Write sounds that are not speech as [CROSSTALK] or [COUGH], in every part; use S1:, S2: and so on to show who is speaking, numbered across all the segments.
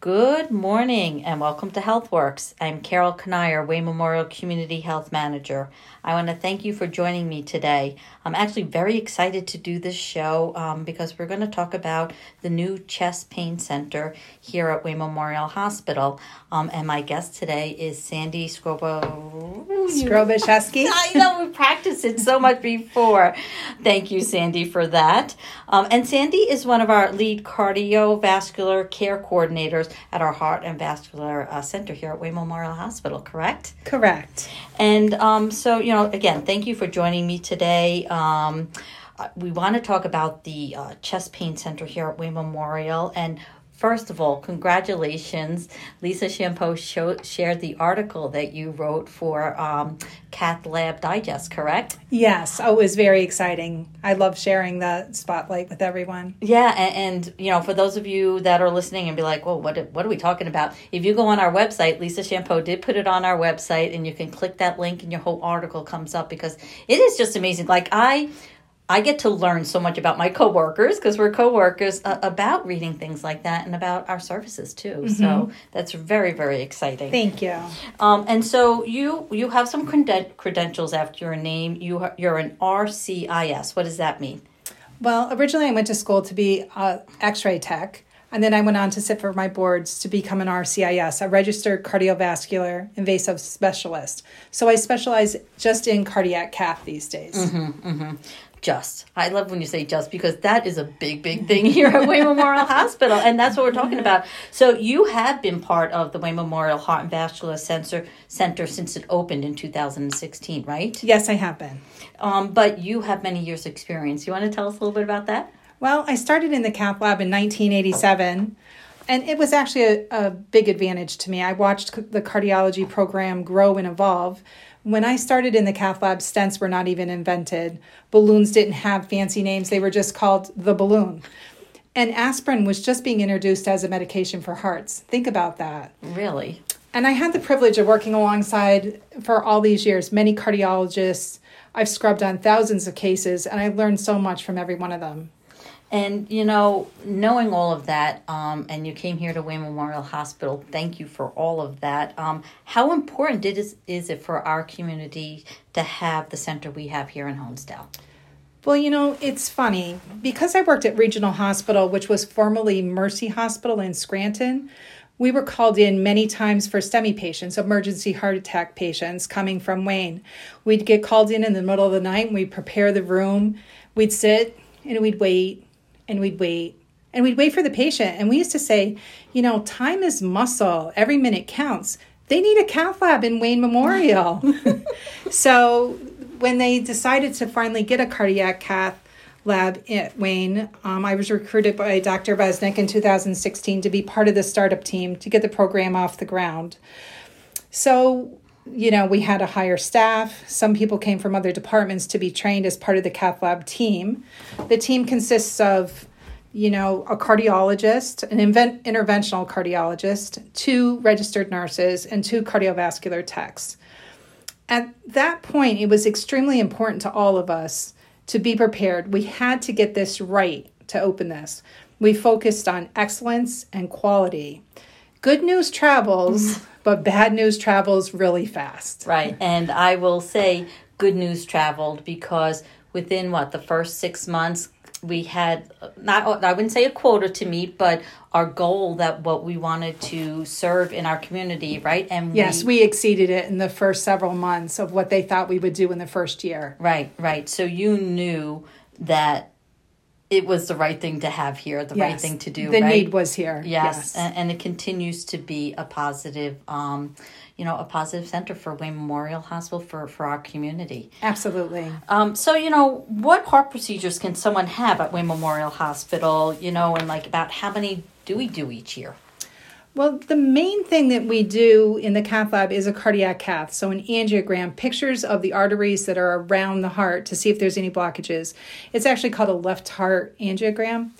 S1: Good morning and welcome to HealthWorks. I'm Carol Kanier, Wayne Memorial Community Health Manager. I want to thank you for joining me today. I'm actually very excited to do this show um, because we're going to talk about the new chest pain center here at Wayne Memorial Hospital. Um, and my guest today is Sandi Skrobo.
S2: Skrobiszewski. [LAUGHS]
S1: I know we practiced it so much before. Thank you, Sandi, for that. Um, and Sandi is one of our lead cardiovascular care coordinators at our Heart and Vascular uh, Center here at Wayne Memorial Hospital, correct?
S2: Correct.
S1: And um, so, you know, again, thank you for joining me today. Um, uh, we want to talk about the uh, chest pain center here at Wayne Memorial. And first of all, congratulations. Lisa Champeau show, shared the article that you wrote for um, Cath Lab Digest, correct?
S2: Yes. Oh, it was very exciting. I love sharing the spotlight with everyone.
S1: Yeah, and, and, you know, for those of you that are listening and be like, "Well, what what are we talking about?" If you go on our website, Lisa Champeau did put it on our website, and you can click that link, and your whole article comes up because it is just amazing. Like I. I get to learn so much about my coworkers because we're coworkers uh, about reading things like that and about our services too. Mm-hmm. So that's very very exciting.
S2: Thank you.
S1: Um, and so you you have some creden- credentials after your name. You you're an RCIS. What does that mean?
S2: Well, originally I went to school to be a X-ray tech, and then I went on to sit for my boards to become an RCIS, a registered cardiovascular invasive specialist. So I specialize just in cardiac cath these days.
S1: Mm-hmm, mm-hmm just. I love when you say just because that is a big, big thing here at Wayne Memorial [LAUGHS] Hospital, and that's what we're talking about. So you have been part of the Wayne Memorial Heart and Vascular Center Center since it opened in 2016, right?
S2: Yes, I have been.
S1: Um, but you have many years' experience. You want to tell us a little bit about that?
S2: Well, I started in the cath lab in 1987 and it was actually a, a, big advantage to me. I watched the cardiology program grow and evolve. When I started in the cath lab, stents were not even invented. Balloons didn't have fancy names, they were just called the balloon. And aspirin was just being introduced as a medication for hearts. Think about that.
S1: Really?
S2: And I had the privilege of working alongside for all these years many cardiologists. I've scrubbed on thousands of cases, and I've learned so much from every one of them.
S1: And you know, knowing all of that, um, and you came here to Wayne Memorial Hospital. Thank you for all of that. Um, how important it is is it for our community to have the center we have here in Honesdale?
S2: Well, you know, it's funny because I worked at Regional Hospital, which was formerly Mercy Hospital in Scranton. We were called in many times for STEMI patients, emergency heart attack patients coming from Wayne. We'd get called in in the middle of the night and we'd prepare the room. We'd sit and we'd wait and we'd wait and we'd wait for the patient. And we used to say, you know, time is muscle, every minute counts. They need a cath lab in Wayne Memorial. [LAUGHS] so when they decided to finally get a cardiac cath lab at Wayne, um, I was recruited by Dr. Vesnick in 2016 to be part of the startup team to get the program off the ground. So you know, we had to hire staff. Some people came from other departments to be trained as part of the cath lab team. The team consists of, you know, a cardiologist, an invent, interventional cardiologist, two registered nurses, and two cardiovascular techs. At that point, it was extremely important to all of us to be prepared. We had to get this right to open this. We focused on excellence and quality. Good news travels [LAUGHS] but bad news travels really fast.
S1: Right. And I will say good news traveled because within what the first six months we had not I wouldn't say a quota to meet, but our goal that what we wanted to serve in our community, right?
S2: And yes, we, we, exceeded it in the first several months of what they thought we would do in the first year.
S1: Right, right. So you knew that it was the right thing to have here, the yes, right thing to do.
S2: The
S1: right?
S2: need was here.
S1: Yes, yes. And, and, it continues to be a positive, um, you know, a positive center for Wayne Memorial Hospital for for our community.
S2: Absolutely.
S1: Um, so you know, what heart procedures can someone have at Wayne Memorial Hospital? You know, and like about how many do we do each year?
S2: Well, the main thing that we do in the cath lab is a cardiac cath. So, an angiogram, pictures of the arteries that are around the heart to see if there's any blockages. It's actually called a left heart angiogram.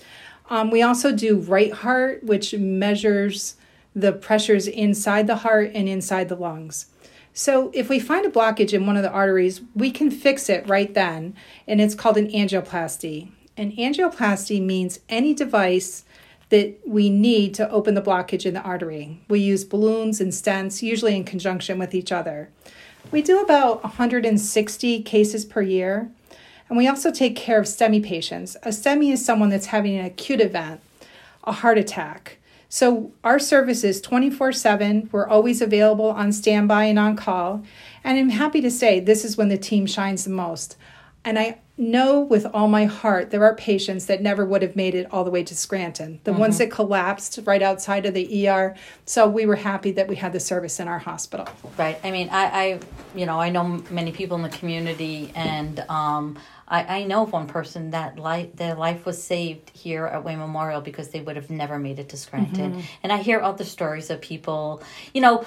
S2: Um, we also do right heart, which measures the pressures inside the heart and inside the lungs. So, if we find a blockage in one of the arteries, we can fix it right then, and it's called an angioplasty. An angioplasty means any device that we need to open the blockage in the artery. We use balloons and stents, usually in conjunction with each other. We do about 160 cases per year, and we also take care of STEMI patients. A STEMI is someone that's having an acute event, a heart attack. So our service is 24 7. We're always available on standby and on call. And I'm happy to say this is when the team shines the most. And I know with all my heart there are patients that never would have made it all the way to Scranton, the mm-hmm. ones that collapsed right outside of the ER. So we were happy that we had the service in our hospital.
S1: Right. I mean, I, I you know, I know many people in the community, and um, I, I know of one person that life their life was saved here at Wayne Memorial because they would have never made it to Scranton. Mm-hmm. And I hear other stories of people, you know,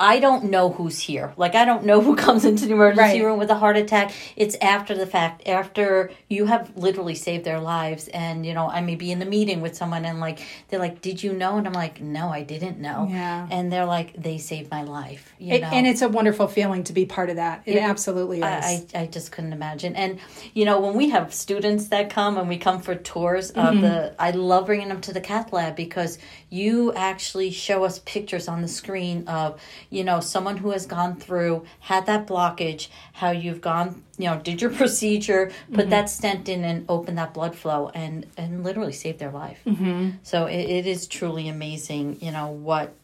S1: I don't know who's here. Like I don't know who [LAUGHS] comes into the emergency right. room with a heart attack. It's after the fact, after you have literally saved their lives. And you know, I may be in a meeting with someone and like they're like, "Did you know?" And I'm like, "No, I didn't know."
S2: Yeah.
S1: And they're like, "They saved my life." You
S2: it, know? And it's a wonderful feeling to be part of that. It, it absolutely is.
S1: I, I just couldn't imagine. And you know, when we have students that come and we come for tours mm-hmm. of the, I love bringing them to the cath lab because you actually show us pictures on the screen of you know someone who has gone through had that blockage how you've gone you know did your [LAUGHS] procedure put mm-hmm. that stent in and open that blood flow and and literally saved their life
S2: mm-hmm.
S1: so it, it is truly amazing you know what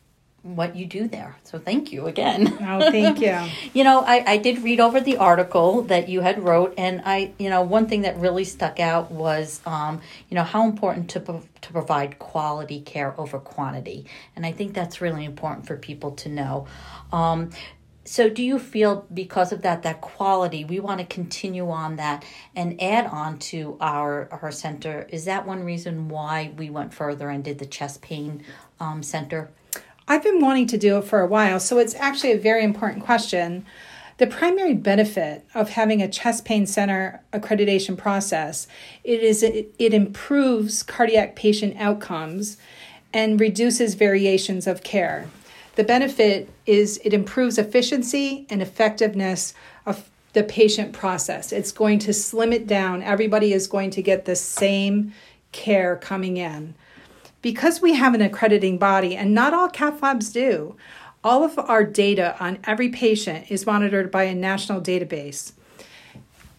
S1: what you do there. So thank you again.
S2: Oh, thank you. [LAUGHS]
S1: you know, I, I did read over the article that you had wrote, and I, you know, one thing that really stuck out was, um, you know, how important to to provide quality care over quantity, and I think that's really important for people to know. Um, so do you feel because of that that quality we want to continue on that and add on to our our center is that one reason why we went further and did the chest pain um, center
S2: I've been wanting to do it for a while, so it's actually a very important question. The primary benefit of having a chest pain center accreditation process it is it, it improves cardiac patient outcomes and reduces variations of care. The benefit is it improves efficiency and effectiveness of the patient process. It's going to slim it down. Everybody is going to get the same care coming in because we have an accrediting body, and not all cath labs do, all of our data on every patient is monitored by a national database.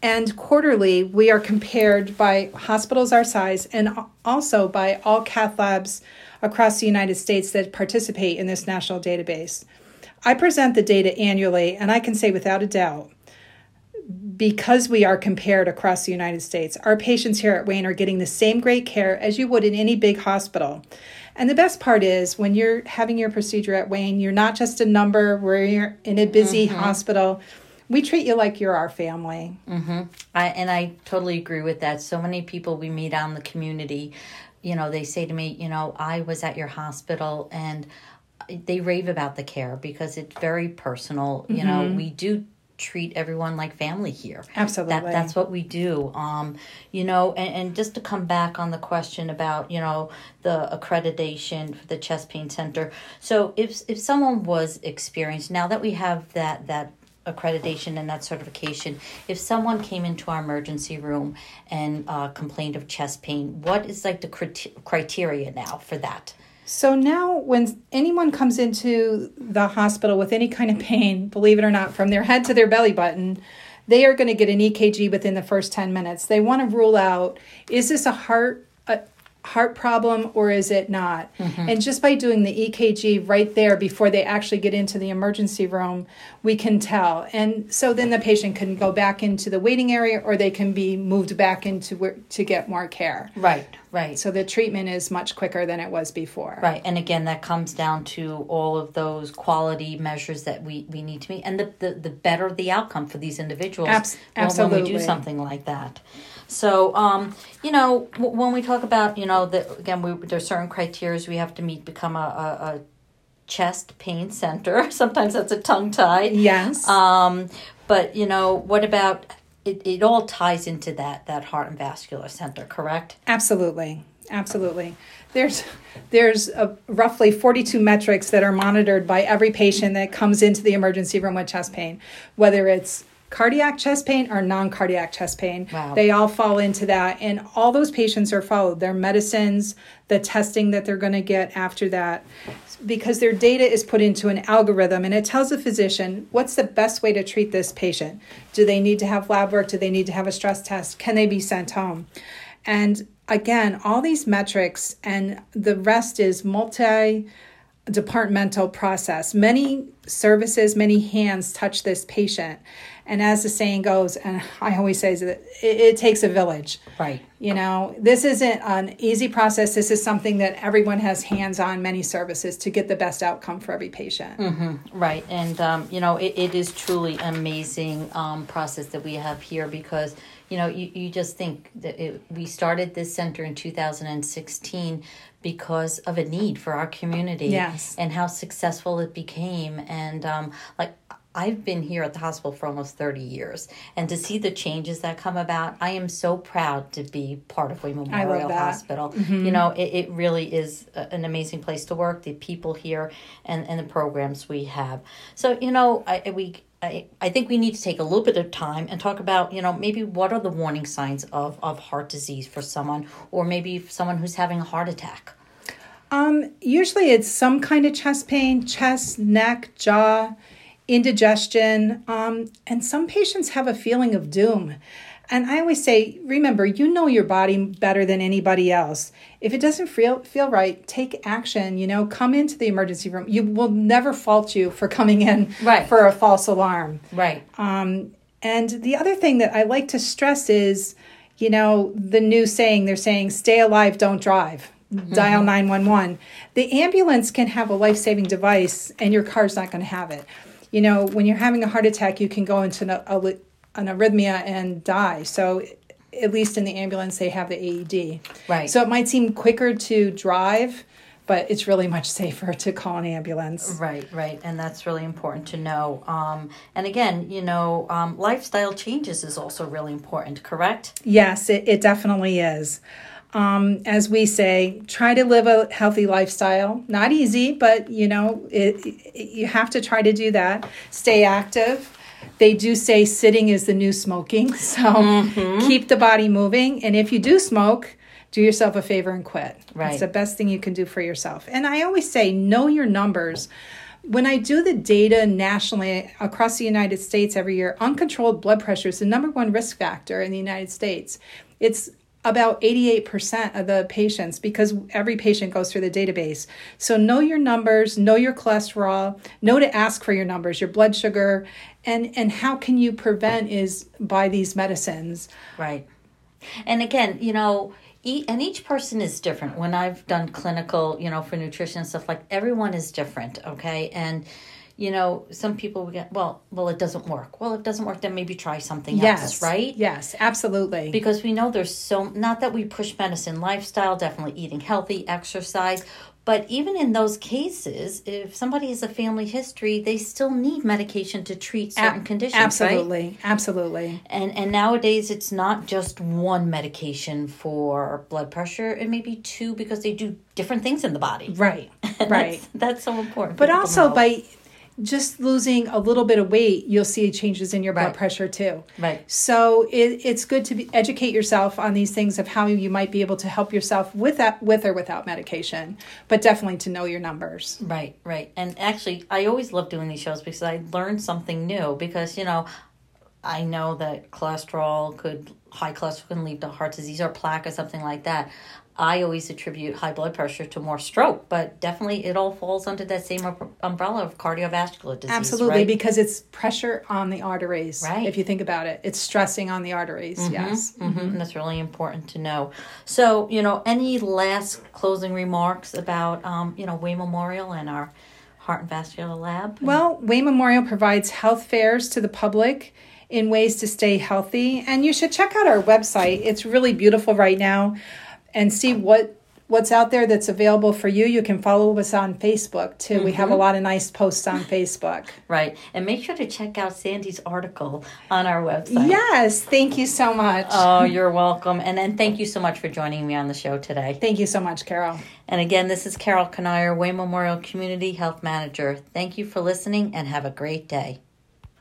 S2: And quarterly, we are compared by hospitals our size and also by all cath labs across the United States that participate in this national database. I present the data annually, and I can say without a doubt because we are compared across the United States, our patients here at Wayne are getting the same great care as you would in any big hospital. And the best part is when you're having your procedure at Wayne, you're not just a number where you're in a busy mm-hmm. hospital. We treat you like you're our family.
S1: Mm-hmm. I, and I totally agree with that. So many people we meet on the community, you know, they say to me, you know, I was at your hospital and they rave about the care because it's very personal. You mm-hmm. know, we do treat everyone like family here.
S2: Absolutely.
S1: That, that's what we do. Um, you know, and, and just to come back on the question about, you know, the accreditation for the chest pain center. So if if someone was experienced, now that we have that that accreditation and that certification, if someone came into our emergency room and uh, complained of chest pain, what is like the crit- criteria now for that?
S2: So now, when anyone comes into the hospital with any kind of pain, believe it or not, from their head to their belly button, they are going to get an EKG within the first 10 minutes. They want to rule out is this a heart heart problem or is it not? Mm-hmm. And just by doing the EKG right there before they actually get into the emergency room, we can tell. And so then the patient can go back into the waiting area or they can be moved back into where, to get more care.
S1: Right, right.
S2: So the treatment is much quicker than it was before.
S1: Right. And again, that comes down to all of those quality measures that we, we need to meet and the, the, the better the outcome for these individuals
S2: Abs- absolutely.
S1: when we do something like that. So, um, you know, w- when we talk about, you know, the, again, we, are certain criteria we have to meet, become a, a, a chest pain center. [LAUGHS] Sometimes that's a tongue tie.
S2: Yes.
S1: Um, but you know, what about it? It all ties into that that heart and vascular center, correct?
S2: Absolutely, absolutely. There's there's a, roughly 42 metrics that are monitored by every patient that comes into the emergency room with chest pain, whether it's cardiac chest pain or non-cardiac chest pain.
S1: Wow.
S2: They all fall into that and all those patients are followed. Their medicines, the testing that they're going to get after that because their data is put into an algorithm and it tells the physician what's the best way to treat this patient. Do they need to have lab work? Do they need to have a stress test? Can they be sent home? And again, all these metrics and the rest is multi departmental process. Many services, many hands touch this patient. And as the saying goes, and I always say that it, it, takes a village.
S1: Right.
S2: You know, this isn't an easy process. This is something that everyone has hands on many services to get the best outcome for every patient.
S1: Mm-hmm. Right. And, um, you know, it, it is truly amazing um, process that we have here because, you know, you, you just think that it, we started this center in 2016 because of a need for our community
S2: yes.
S1: and how successful it became. And, um, like, I've been here at the hospital for almost 30 years, and to see the changes that come about, I am so proud to be part of Wayne Memorial Hospital. Mm-hmm. You know, it, it really is a, an amazing place to work, the people here, and, and the programs we have. So, you know, I, we I, I think we need to take a little bit of time and talk about, you know, maybe what are the warning signs of, of heart disease for someone, or maybe someone who's having a heart attack.
S2: Um, usually it's some kind of chest pain, chest, neck, jaw indigestion, um, and some patients have a feeling of doom. And I always say, remember, you know your body better than anybody else. If it doesn't feel feel right, take action. You know, come into the emergency room. You will never fault you for coming in
S1: right.
S2: for a false alarm.
S1: Right.
S2: Um, and the other thing that I like to stress is, you know, the new saying they're saying, "Stay alive, don't drive." Mm-hmm. Dial nine one one. The ambulance can have a life saving device, and your car's not going to have it you know, when you're having a heart attack, you can go into an, a, an arrhythmia and die. So, at least in the ambulance, they have the AED.
S1: Right.
S2: So, it might seem quicker to drive, but it's really much safer to call an ambulance.
S1: Right, right. And that's really important to know. Um, and again, you know, um, lifestyle changes is also really important, correct?
S2: Yes, it, it definitely is. Um, as we say, try to live a healthy lifestyle. Not easy, but you know, it, it, you have to try to do that. Stay active. They do say sitting is the new smoking, [LAUGHS] so mm-hmm. keep the body moving. And if you do smoke, do yourself a favor and quit.
S1: Right.
S2: It's the best thing you can do for yourself. And I always say, know your numbers when I do the data nationally across the United States every year, uncontrolled blood pressure is the number one risk factor in the United States. It's about 88% of the patients because every patient goes through the database. So know your numbers, know your cholesterol, know to ask for your numbers, your blood sugar, and and how can you prevent is by these medicines.
S1: Right. And again, you know, and each person is different. When I've done clinical, you know, for nutrition and stuff like everyone is different, okay? And you know, some people get, well, well, it doesn't work. Well, if it doesn't work, then maybe try something
S2: yes.
S1: else, right?
S2: Yes, absolutely.
S1: Because we know there's so, not that we push medicine, lifestyle, definitely eating healthy, exercise, but even in those cases, if somebody has a family history, they still need medication to treat certain conditions.
S2: Absolutely,
S1: right?
S2: absolutely.
S1: And and nowadays it's not just one medication for blood pressure, it may be two because they do different things in the body.
S2: Right, [LAUGHS] right.
S1: that's, that's, so important.
S2: But also by just losing a little bit of weight, you'll see changes in your blood
S1: right.
S2: pressure too.
S1: Right.
S2: So it, it's good to be, educate yourself on these things of how you might be able to help yourself with that, with or without medication, but definitely to know your numbers.
S1: Right, right. And actually, I always love doing these shows because I learn something new. Because you know, I know that cholesterol could high cholesterol can lead to heart disease or plaque or something like that. I always attribute high blood pressure to more stroke, but definitely it all falls under that same umbrella of cardiovascular disease.
S2: Absolutely,
S1: right?
S2: because it's pressure on the arteries.
S1: Right.
S2: If you think about it, it's stressing on the arteries.
S1: Mm-hmm,
S2: yes.
S1: Mm-hmm. And that's really important to know. So, you know, any last closing remarks about, um, you know, Wayne Memorial and our Heart and Vascular Lab?
S2: Well, Wayne Memorial provides health fairs to the public in ways to stay healthy. And you should check out our website. It's really beautiful right now and see what what's out there that's available for you. You can follow us on Facebook too. Mm-hmm. We have a mm-hmm. lot of nice posts on Facebook.
S1: Right. And make sure to check out Sandi's article on our website.
S2: Yes. Thank you so much.
S1: Oh, you're welcome. And then thank you so much for joining me on the show today.
S2: Thank you so much, Carol.
S1: And again, this is Carol Kanier, Wayne Memorial Community Health Manager. Thank you for listening and have a great day.